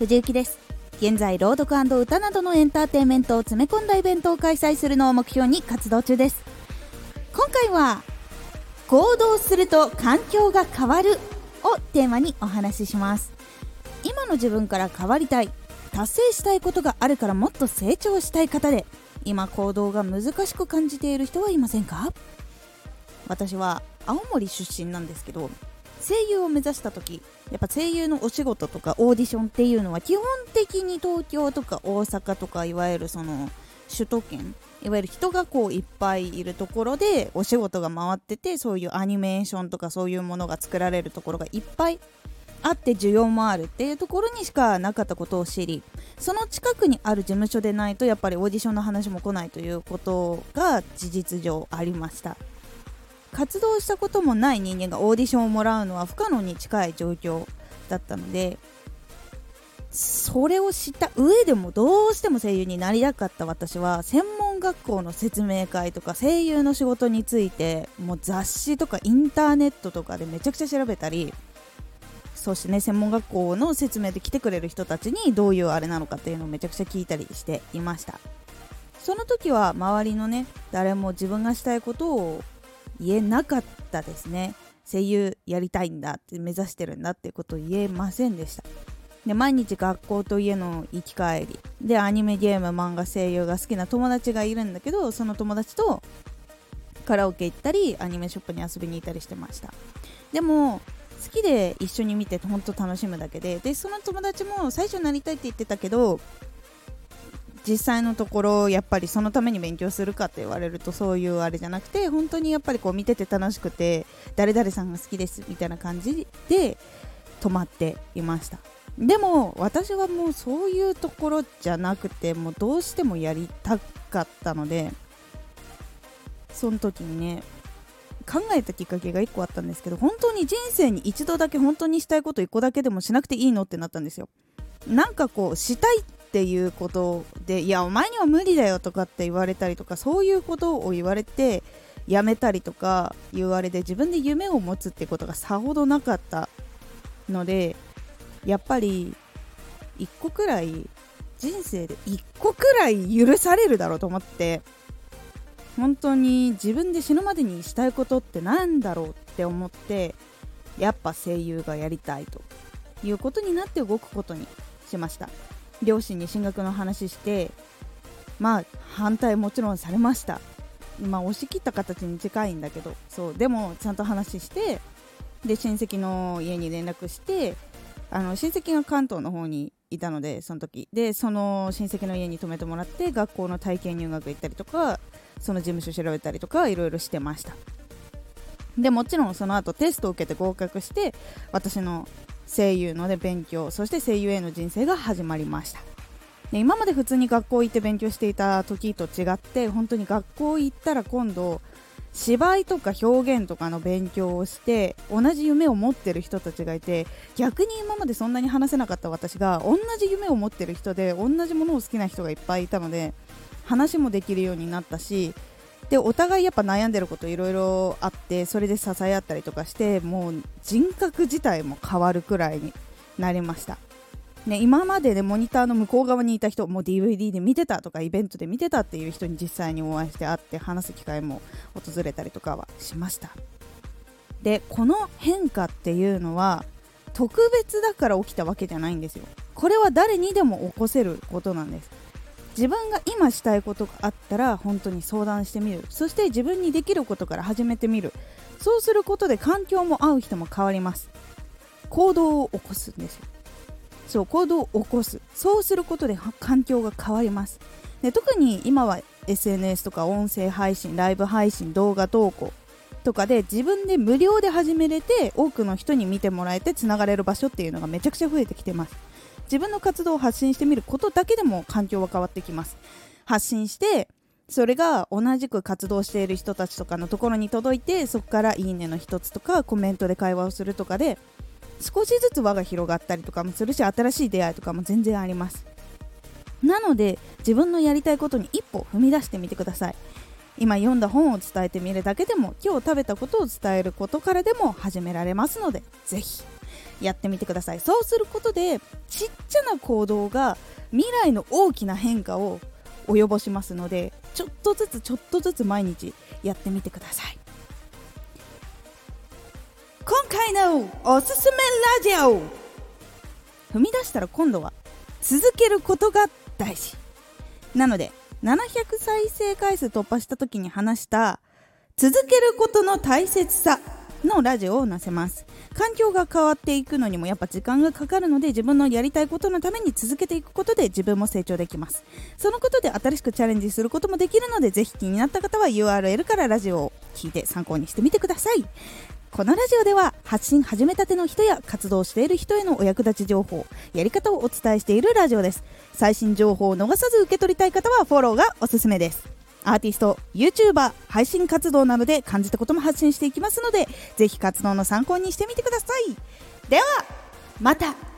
藤幸です。現在朗読歌などのエンターテインメントを詰め込んだイベントを開催するのを目標に活動中です。今回は行動すると環境が変わるをテーマにお話しします。今の自分から変わりたい達成したいことがあるからもっと成長したい方で今行動が難しく感じている人はいませんか？私は青森出身なんですけど声優を目指した時やっぱ声優のお仕事とかオーディションっていうのは基本的に東京とか大阪とかいわゆるその首都圏いわゆる人がこういっぱいいるところでお仕事が回っててそういうアニメーションとかそういうものが作られるところがいっぱいあって需要もあるっていうところにしかなかったことを知りその近くにある事務所でないとやっぱりオーディションの話も来ないということが事実上ありました。活動したこともない人間がオーディションをもらうのは不可能に近い状況だったのでそれを知った上でもどうしても声優になりたかった私は専門学校の説明会とか声優の仕事についてもう雑誌とかインターネットとかでめちゃくちゃ調べたりそしてね専門学校の説明で来てくれる人たちにどういうあれなのかっていうのをめちゃくちゃ聞いたりしていました。その時は周りのね誰も自分がしたいことを言えなかったですね。声優やりたいんだって目指してるんだってことを言えませんでした。で毎日学校と家の行き帰り。でアニメゲーム漫画声優が好きな友達がいるんだけどその友達とカラオケ行ったりアニメショップに遊びに行ったりしてました。でも好きで一緒に見て本当楽しむだけで。でその友達も最初なりたいって言ってたけど実際のところやっぱりそのために勉強するかって言われるとそういうあれじゃなくて本当にやっぱりこう見てて楽しくて誰々さんが好きですみたいな感じで止まっていました。でも私はもうそういうところじゃなくてもうどうしてもやりたかったのでその時にね考えたきっかけが1個あったんですけど本当に人生に一度だけ本当にしたいこと1個だけでもしなくていいのってなったんですよ。なんかこうしたいっていうことでいやお前には無理だよとかって言われたりとかそういうことを言われてやめたりとか言われて自分で夢を持つってことがさほどなかったのでやっぱり1個くらい人生で1個くらい許されるだろうと思って本当に自分で死ぬまでにしたいことって何だろうって思ってやっぱ声優がやりたいということになって動くことにしました。両親に進学の話してまあ反対もちろんされました。まあ押し切った形に近いんだけどそうでもちゃんと話してで親戚の家に連絡してあの親戚が関東の方にいたのでその時。でその親戚の家に泊めてもらって学校の体験入学行ったりとかその事務所調べたりとかいろいろしてました。でもちろんその後テストを受けて合格して私の声優ので勉強そして声優への人生が始まりました。で今まで普通に学校行って勉強していた時と違って本当に学校行ったら今度芝居とか表現とかの勉強をして同じ夢を持ってる人たちがいて逆に今までそんなに話せなかった私が同じ夢を持ってる人で同じものを好きな人がいっぱいいたので話もできるようになったしでお互いやっぱ悩んでることいろいろあってそれで支え合ったりとかしてもう人格自体も変わるくらいになりました。ね、今まで、ね、モニターの向こう側にいた人も DVD で見てたとかイベントで見てたっていう人に実際にお会いして会って話す機会も訪れたりとかはしました。でこの変化っていうのは特別だから起きたわけじゃないんですよ。これは誰にでも起こせることなんです。自分が今したいことがあったら本当に相談してみる。そして自分にできることから始めてみる。そうすることで環境も合う人も変わります。行動を起こすんですよ。そう行動を起こす。そうすることで環境が変わります。で特に今は SNS とか音声配信ライブ配信動画投稿とかで自分で無料で始めれて多くの人に見てもらえてつながれる場所っていうのがめちゃくちゃ増えてきてます。自分の活動を発信してみることだけでも環境は変わってきます。発信してそれが同じく活動している人たちとかのところに届いてそこからいいねの一つとかコメントで会話をするとかで少しずつ輪が広がったりとかもするし新しい出会いとかも全然あります。なので自分のやりたいことに一歩踏み出してみてください。今読んだ本を伝えてみるだけでも今日食べたことを伝えることからでも始められますのでぜひ。やってみてください。そうすることでちっちゃな行動が未来の大きな変化を及ぼしますのでちょっとずつちょっとずつ毎日やってみてください。今回のおすすめラジオ。踏み出したら今度は続けることが大事。なので700再生回数突破した時に話した続けることの大切さのラジオを載せます。環境が変わっていくのにもやっぱ時間がかかるので自分のやりたいことのために続けていくことで自分も成長できます。そのことで新しくチャレンジすることもできるのでぜひ気になった方は URL からラジオを聞いて参考にしてみてください。このラジオでは発信始めたての人や活動している人へのお役立ち情報やり方をお伝えしているラジオです。最新情報を逃さず受け取りたい方はフォローがおすすめです。アーティスト YouTuber 配信活動などで感じたことも発信していきますのでぜひ活動の参考にしてみてください。ではまた。